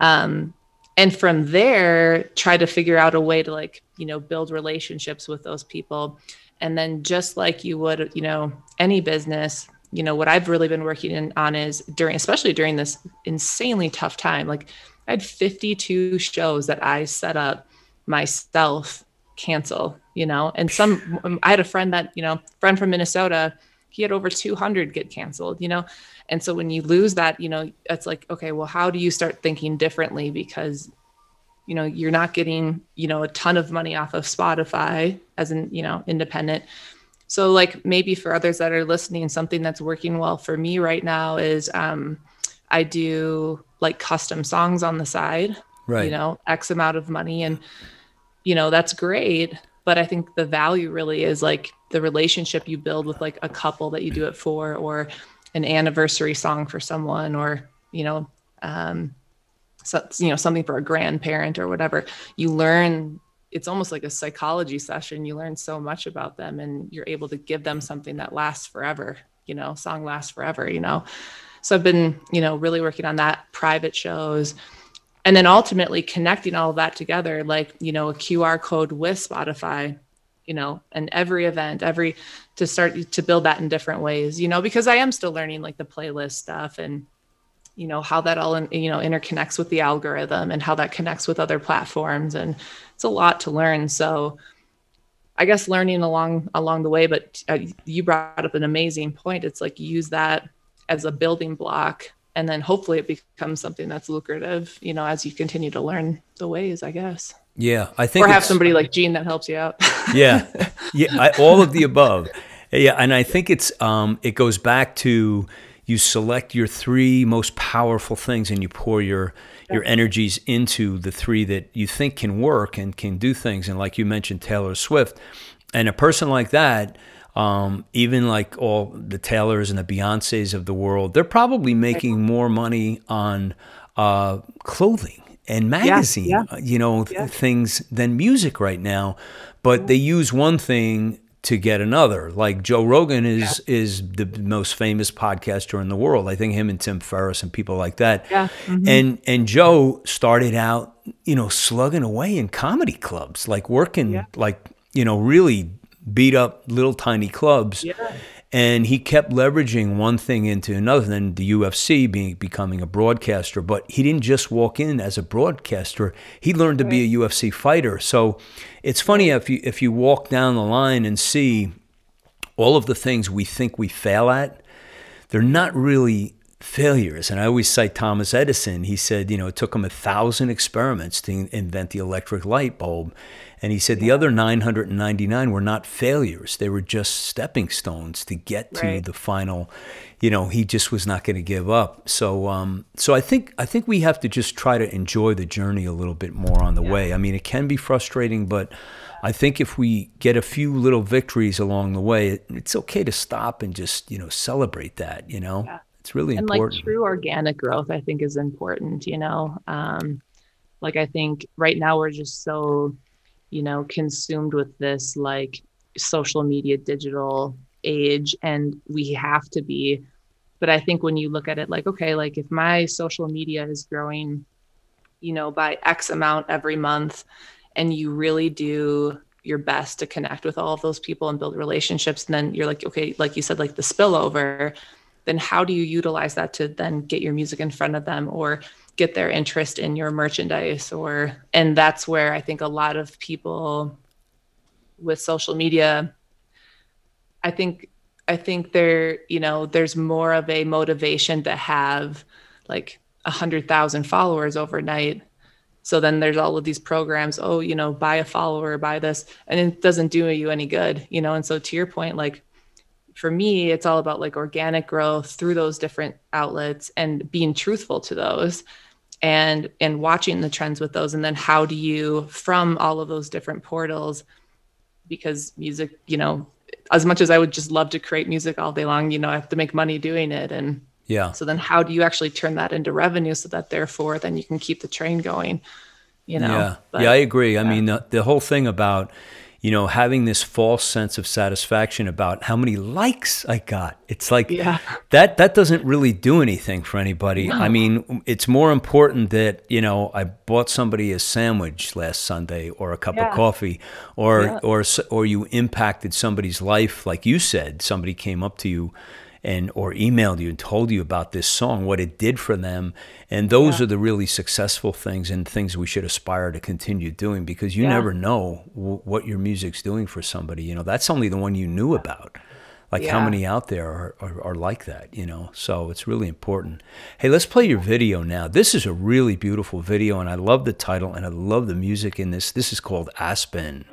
Um, and from there, try to figure out a way to like, you know, build relationships with those people. And then just like you would, you know, any business, you know, what I've really been working in, on is during, especially during this insanely tough time, like I had 52 shows that I set up myself cancel, you know, and some, I had a friend that, you know, friend from Minnesota, he had over 200 get canceled, you know? And so when you lose that, you know, it's like, okay, well, how do you start thinking differently? Because you know you're not getting you know a ton of money off of spotify as an you know independent so like maybe for others that are listening something that's working well for me right now is um i do like custom songs on the side Right. you know x amount of money and you know that's great but i think the value really is like the relationship you build with like a couple that you do it for or an anniversary song for someone or you know um so, you know something for a grandparent or whatever you learn it's almost like a psychology session. You learn so much about them and you're able to give them something that lasts forever you know song lasts forever you know. So i've been you know really working on that private shows and then ultimately connecting all of that together like you know a qr code with spotify you know and every event every to start to build that in different ways you know because i am still learning like the playlist stuff and you know how that all you know interconnects with the algorithm and how that connects with other platforms and it's a lot to learn. So i guess learning along along the way but uh, you brought up an amazing point. It's like use that as a building block and then hopefully it becomes something that's lucrative you know as you continue to learn the ways i guess Yeah, I think or have somebody like gene that helps you out yeah, yeah, I, all of the above. Yeah, and I think it's um, it goes back to you select your three most powerful things and you pour your your energies into the three that you think can work and can do things. And like you mentioned, Taylor Swift, and a person like that. Um, even like all the Taylors and the Beyoncés of the world, they're probably making more money on uh, clothing and magazine, yeah. uh, you know, th- things than music right now. But they use one thing to get another. Like Joe Rogan is is the most famous podcaster in the world. I think him and Tim Ferriss and people like that. Yeah. And and Joe started out, you know, slugging away in comedy clubs, like working like, you know, really beat up little tiny clubs. And he kept leveraging one thing into another, then the UFC being becoming a broadcaster. But he didn't just walk in as a broadcaster; he learned to be a UFC fighter. So it's funny if you if you walk down the line and see all of the things we think we fail at, they're not really failures. And I always cite Thomas Edison. He said, you know, it took him a thousand experiments to invent the electric light bulb. And he said the other 999 were not failures. They were just stepping stones to get to Right. the final, you know, he just was not going to give up. So um so I think I think we have to just try to enjoy the journey a little bit more on the way. I mean, it can be frustrating, but I think if we get a few little victories along the way, it, it's okay to stop and just, you know, celebrate that, you know? It's really and important. like true organic growth i think is important you know um like i think right now we're just so you know consumed with this like social media digital age and we have to be but i think when you look at it like okay like if my social media is growing you know by x amount every month and you really do your best to connect with all of those people and build relationships and then you're like okay like you said like the spillover then how do you utilize that to then get your music in front of them or get their interest in your merchandise or and that's where i think a lot of people with social media i think i think there you know there's more of a motivation to have like a hundred thousand followers overnight. So then there's all of these programs oh you know buy a follower buy this and it doesn't do you any good you know? And so to your point like for me it's all about like organic growth through those different outlets and being truthful to those and and watching the trends with those. And then how do you from all of those different portals because music you know as much as i would just love to create music all day long you know i have to make money doing it. And yeah. so then how do you actually turn that into revenue so that therefore then you can keep the train going you know? Yeah, But- yeah, I agree. I mean, the, the whole thing about you know having this false sense of satisfaction about how many likes I got. It's like Yeah. that that doesn't really do anything for anybody. I mean, it's more important that you know I bought somebody a sandwich last Sunday or a cup Yeah. of coffee, or Yeah. or or you impacted somebody's life, like you said. Somebody came up to you and or emailed you and told you about this song, what it did for them, and those are the really successful things and things we should aspire to continue doing because you Yeah. never know w- what your music's doing for somebody. You know, that's only the one you knew about. Like how many out there are, are, are like that, you know? So it's really important. Hey, let's play your video now. This is a really beautiful video, and I love the title and I love the music in this. This is called Aspen.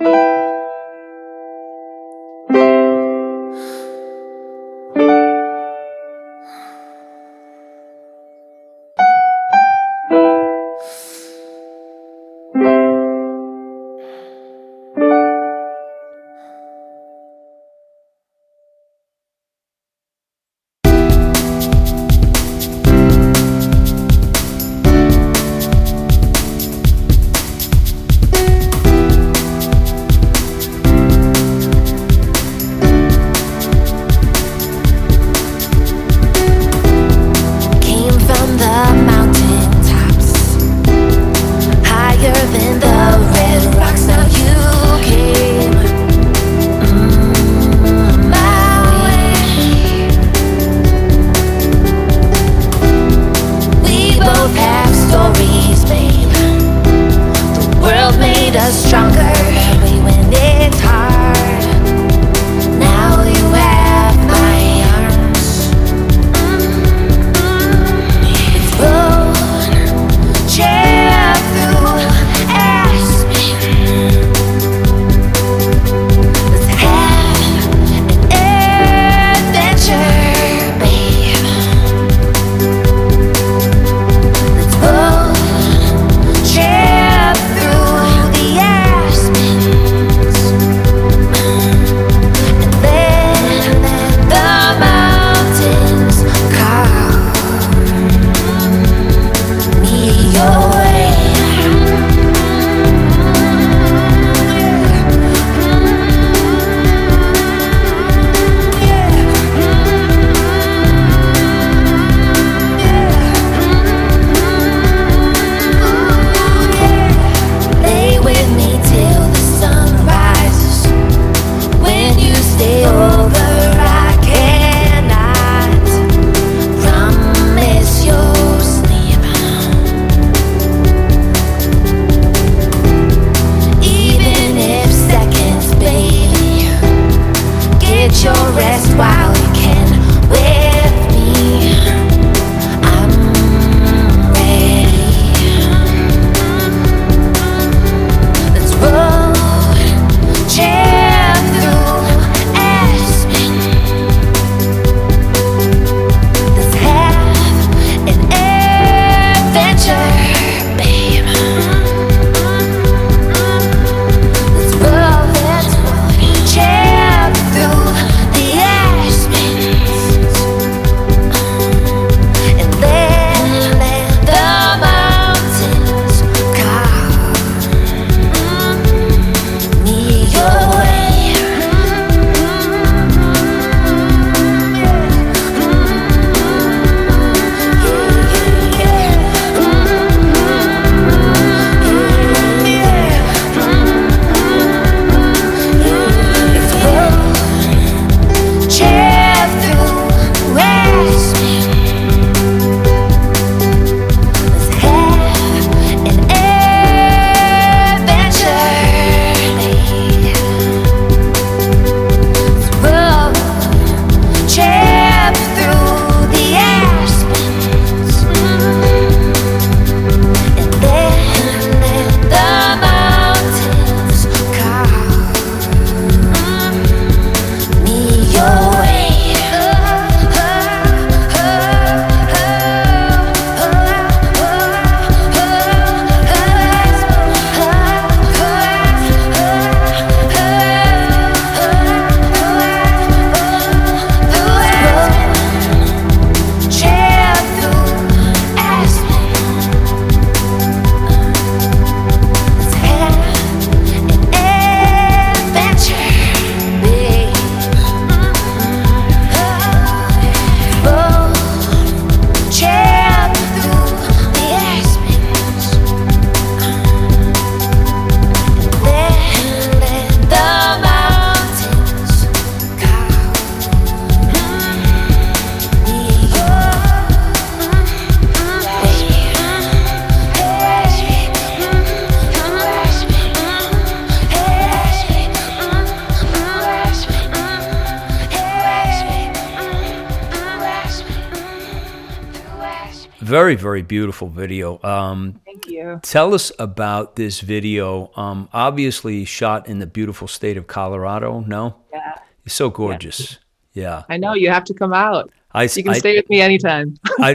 Beautiful video. Um, Thank you. tell us about this video. Um, obviously shot in the beautiful state of Colorado. No, Yeah. it's so gorgeous. Yeah, I know you have to come out. I, You can I, stay with me anytime. I,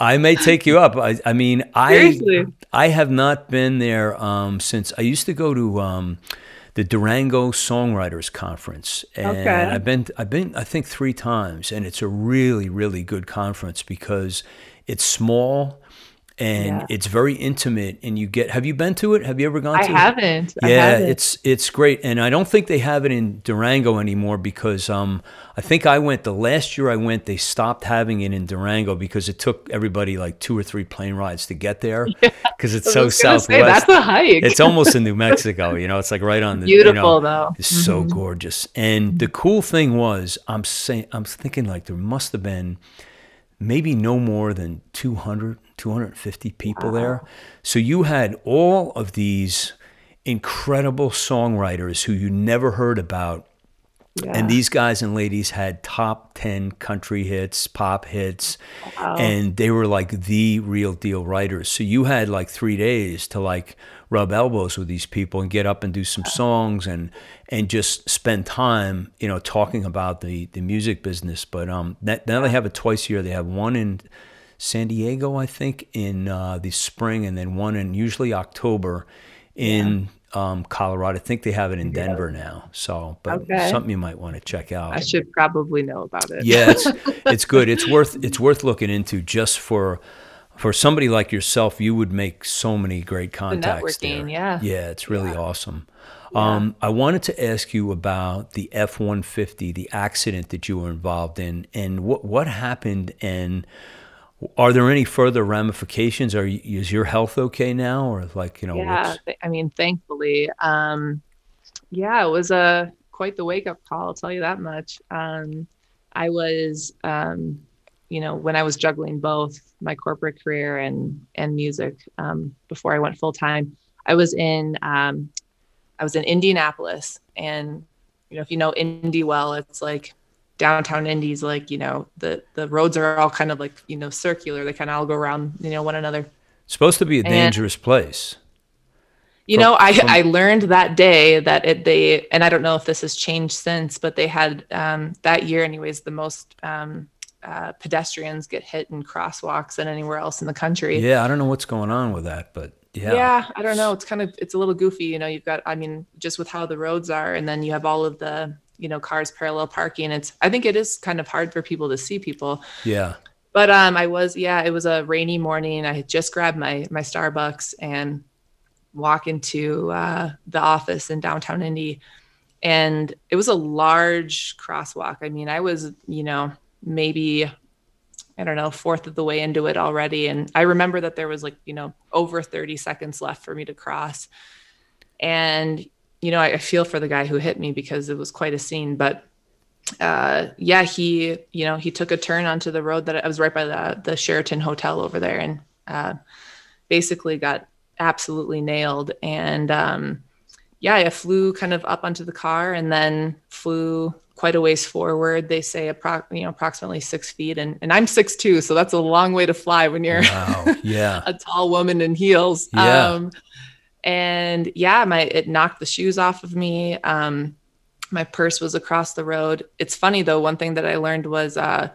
I may take you up. I, I mean, I Seriously. I have not been there um, since I used to go to um, the Durango Songwriters Conference, and Okay. I've been I've been I think three times, and it's a really really good conference because it's small and Yeah. it's very intimate, and you get. Have you been to it? Have you ever gone I to it? haven't. I Yeah, haven't. it's it's great, and I don't think they have it in Durango anymore because um, I think I went the last year I went. They stopped having it in Durango because it took everybody like two or three plane rides to get there because it's I so gonna say, southwest. that's a hike. it's almost in New Mexico, you know. It's like right on the beautiful You know, though. it's so gorgeous, and the cool thing was, I'm saying, I'm thinking like there must have been maybe no more than 200 250 people there so you had all of these incredible songwriters who you never heard about Yeah. and these guys and ladies had top 10 country hits, pop hits, and they were like the real deal writers. So you had like three days to like rub elbows with these people and get up and do some songs and and just spend time, you know, talking about the the music business. But um, that, now they have it twice a year. They have one in San Diego, I think, in uh, the spring, and then one in usually October in um, Colorado. I think they have it in Denver now. So, but Okay. something you might want to check out. I should probably know about it. Yeah, it's it's good. It's worth it's worth looking into just for for somebody like yourself. You would make so many great contacts networking, there. yeah. yeah, it's really awesome. Um, I wanted to ask you about the F one fifty, the accident that you were involved in, and what what happened, and are there any further ramifications? Are you, is your health okay now, or like you know? yeah what's- i mean thankfully um yeah it was a quite the wake up call i'll tell you that much um i was um you know when i was juggling both my corporate career and and music um before i went full time i was in um i was in indianapolis and you know if you know indy well it's like downtown indy's like you know the the roads are all kind of like you know circular they kind of all go around you know one another It's supposed to be a And- dangerous place. You From- know, I, from- I learned that day that it, they, and I don't know if this has changed since, but they had um, that year, anyways, the most um, uh, pedestrians get hit in crosswalks than anywhere else in the country. Yeah, I don't know what's going on with that, but yeah, Yeah, I don't know. It's kind of it's a little goofy, you know. You've got, I mean, just with how the roads are, and then you have all of the, you know, cars parallel parking. It's, I think it is kind of hard for people to see people. yeah. But um, I was yeah, it was a rainy morning. I had just grabbed my my Starbucks and walk into uh, the office in downtown Indy, and it was a large crosswalk. I mean, I was you know maybe I don't know fourth of the way into it already, and I remember that there was like you know over thirty seconds left for me to cross, and you know I, I feel for the guy who hit me because it was quite a scene, but uh yeah he you know he took a turn onto the road that i was right by the the sheraton hotel over there and uh basically got absolutely nailed and um yeah i flew kind of up onto the car and then flew quite a ways forward they say appro- you know approximately six feet and, and i'm six two so that's a long way to fly when you're Wow. Yeah. a tall woman in heels. Yeah. Um, and yeah, my it knocked the shoes off of me. Um, my purse was across the road. It's funny though. One thing that I learned was uh,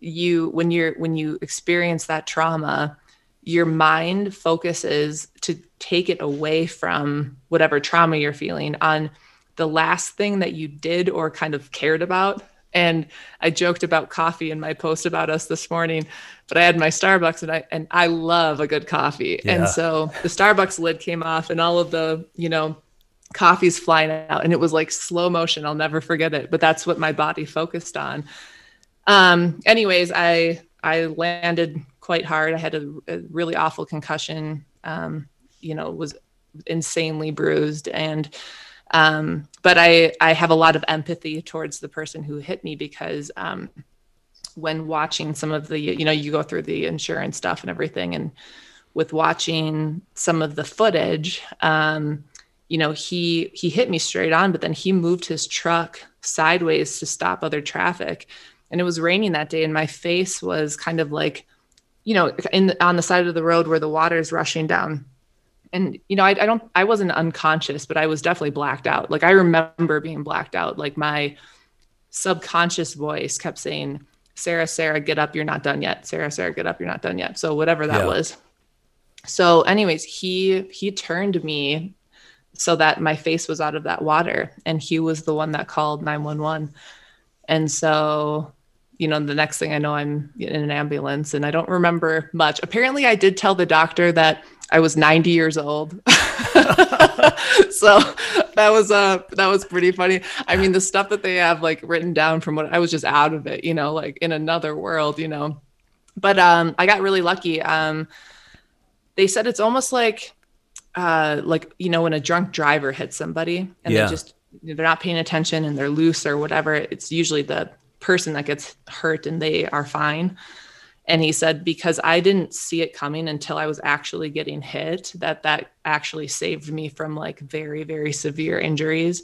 you when you're when you experience that trauma, your mind focuses to take it away from whatever trauma you're feeling on the last thing that you did or kind of cared about. And I joked about coffee in my post about us this morning, but I had my Starbucks and I and I love a good coffee. Yeah. And so the Starbucks lid came off and all of the, you know, coffee's flying out and it was like slow motion. I'll never forget it, but that's what my body focused on. Um anyways, I I landed quite hard. I had a, a really awful concussion. Um, you know, was insanely bruised and um but i i have a lot of empathy towards the person who hit me because um when watching some of the you know you go through the insurance stuff and everything and with watching some of the footage um you know he he hit me straight on but then he moved his truck sideways to stop other traffic and it was raining that day and my face was kind of like you know, in on the side of the road where the water is rushing down. And you know, I, I don't, I wasn't unconscious, but I was definitely blacked out. Like I remember being blacked out. Like my subconscious voice kept saying, "Sarah, Sarah, get up, you're not done yet. Sarah, Sarah, get up, you're not done yet." So whatever that Yeah. was. So, anyways, he he turned me so that my face was out of that water, and he was the one that called nine one one. And so you know, the next thing I know, I'm in an ambulance and I don't remember much. Apparently, I did tell the doctor that I was 90 years old. so that was uh that was pretty funny. I mean, the stuff that they have like written down from what I was just out of it, you know, like in another world, you know. But um I got really lucky. Um they said it's almost like uh like you know when a drunk driver hits somebody and Yeah. they just they're not paying attention and they're loose or whatever it's usually the person that gets hurt and they are fine. And he said because i didn't see it coming until i was actually getting hit that that actually saved me from like very very severe injuries.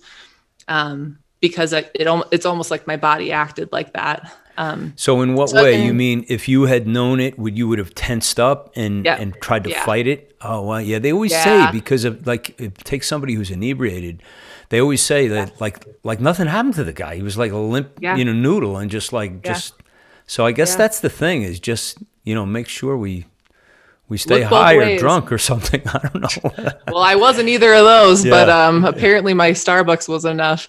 Um because it, it it's almost like my body acted like that um So in what So way? in- you mean if you had known it, would you would have tensed up and Yeah. and tried to Yeah. fight it? Oh well, yeah. They always Yeah. say because of like take somebody who's inebriated, they always say that like like nothing happened to the guy. He was like a limp, Yeah. you know, noodle and just like Yeah. just. So I guess Yeah. that's the thing is just you know make sure we we stay Look high or drunk or something. I don't know. well i wasn't either of those but um apparently my starbucks was enough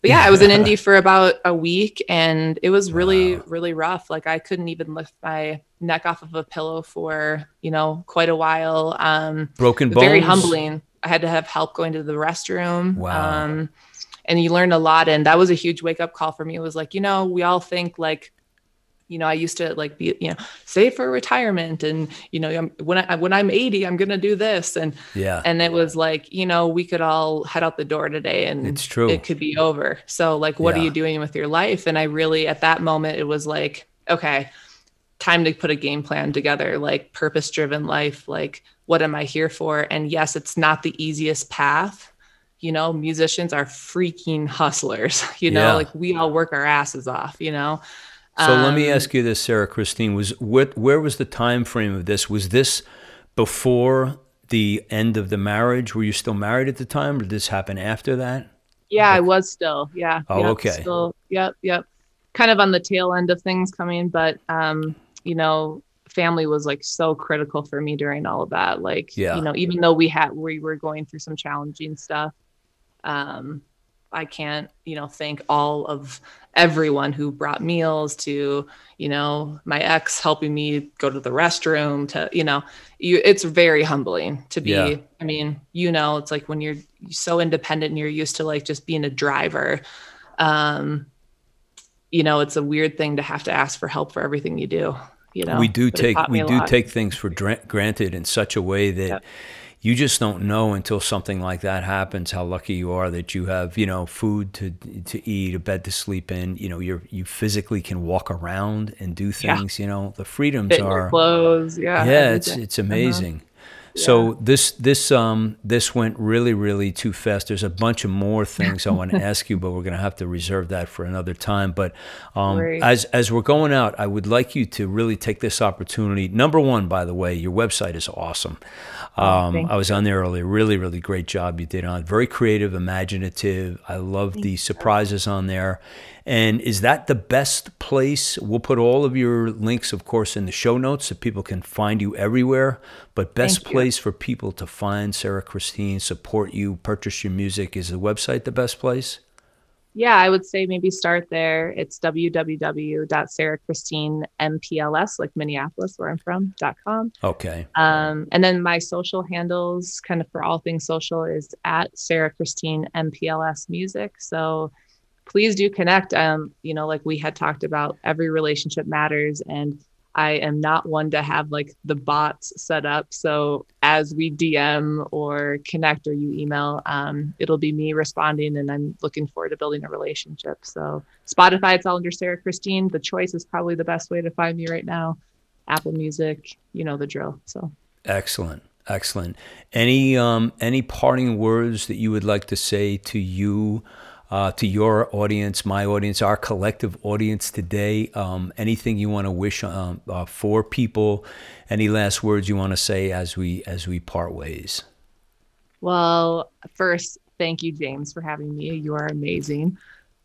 but yeah i was in indy for about a week and it was really really rough. Like i couldn't even lift my neck off of a pillow for you know quite a while. Um Broken bones. very humbling. I had to have help going to the restroom. Wow. um and you learn a lot and that was a huge wake up call for me. It was like you know we all think like you know, I used to like be, you know, save for retirement and, you know, when I, when I'm 80, I'm going to do this. And, Yeah. and it was like, you know, we could all head out the door today and It's true. it could be over. So like, what Yeah. are you doing with your life? And I really, at that moment, it was like, okay, time to put a game plan together, like purpose driven life. Like, what am I here for? And yes, it's not the easiest path. You know, musicians are freaking hustlers, you know, Yeah. like we all work our asses off, you know? So let me Um, ask you this, Sarah Christine. Was what where was the time frame of this? Was this before the end of the marriage? Were you still married at the time, or did this happen after that? Yeah, I was still. Yeah. Oh, yep, okay. Still, yep, yep. Kind of on the tail end of things coming, but um, you know, family was like so critical for me during all of that. Like, Yeah. you know, even though we had we were going through some challenging stuff, um, I can't, you know, thank all of everyone who brought meals to, you know, my ex helping me go to the restroom to, you know, you it's very humbling to be Yeah. I mean, you know, it's like when you're so independent and you're used to like just being a driver. Um, you know, it's a weird thing to have to ask for help for everything you do. You know, we do But take we do lot. take things for dra- granted in such a way that Yep. You just don't know until something like that happens how lucky you are that you have you know food to to eat, a bed to sleep in. You know, you're you physically can walk around and do Yeah. things. You know, the freedoms fit are clothes. Yeah. yeah it's it's uh-huh. amazing so this this um this went really really too fast there's a bunch of more things i want to ask you but we're going to have to reserve that for another time but um as as we're going out i would like you to really take this opportunity number one by the way your website is awesome um, Oh, I was on there earlier. Really, really great job you did on it. Very creative, imaginative. I love the surprises on there. And is that the best place? We'll put all of your links, of course, in the show notes so people can find you everywhere. But best place for people to find Sarah Christine, support you, purchase your music is the website the best place? Yeah, I would say maybe start there. It's www.sarahchristinempls, like Minneapolis, where I'm from, dot .com. Okay. Um, and then my social handles, kind of for all things social, is at Sarah Christine MPLS Music. So please do connect. Um, you know, like we had talked about, every relationship matters, and I am not one to have like the bots set up. So as we DM or connect or you email, um, it'll be me responding, and I'm looking forward to building a relationship. So Spotify, it's all under Sarah Christine. The choice is probably the best way to find me right now. Apple Music, you know the drill. So. Excellent. Excellent. Any um any parting words that you would like to say to you uh, to your audience, my audience, our collective audience today. Um, anything you want to wish um, uh, for people? Any last words you want to say as we as we part ways? Well, first, thank you, James, for having me. You are amazing.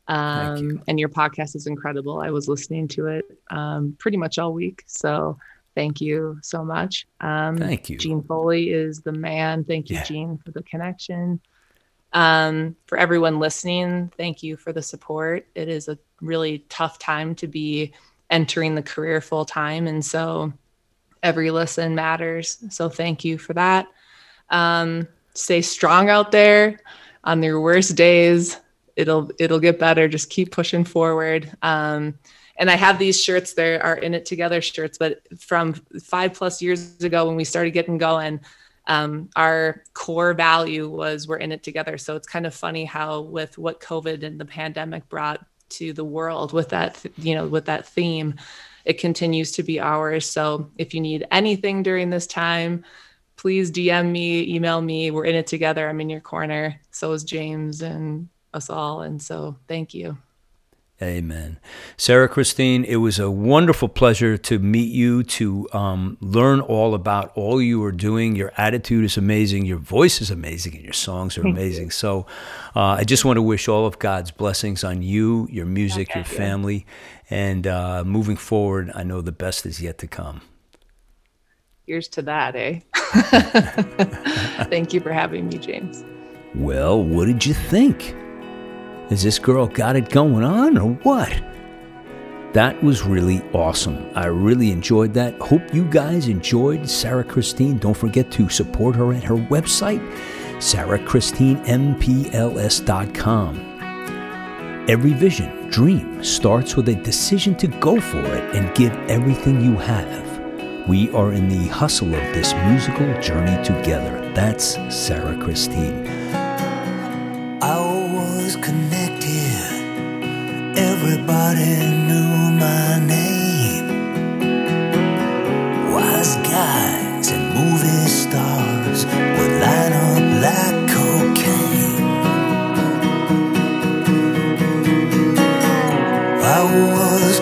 Um, you. And your podcast is incredible. I was listening to it um, pretty much all week. So thank you so much. Um, thank you. Gene Foley is the man. Thank you, yeah. Gene, for the connection. Um, for everyone listening, thank you for the support. It is a really tough time to be entering the career full time. And so every listen matters. So thank you for that. Um, stay strong out there on your worst days. It'll it'll get better. Just keep pushing forward. Um, and I have these shirts. There are in it together shirts, but from five plus years ago when we started getting going, um, our core value was we're in it together. So it's kind of funny how with what COVID and the pandemic brought to the world with that, you know, with that theme, it continues to be ours. So if you need anything during this time, please DM me, email me. We're in it together. I'm in your corner. So is James and us all. And so thank you. Amen. Sarah Christine, it was a wonderful pleasure to meet you, to um, learn all about all you are doing. Your attitude is amazing, your voice is amazing, and your songs are amazing. So uh, I just want to wish all of God's blessings on you, your music, okay, your family, and uh, moving forward, I know the best is yet to come. Here's to that, eh? Thank you for having me, James. Well, what did you think? Has this girl got it going on or what? That was really awesome. I really enjoyed that. Hope you guys enjoyed Sarah Christine. Don't forget to support her at her website, sarahchristinemPLS.com. Every vision, dream starts with a decision to go for it and give everything you have. We are in the hustle of this musical journey together. That's Sarah Christine. I was connected, everybody knew my name. Wise guys and movie stars would line up like cocaine. I was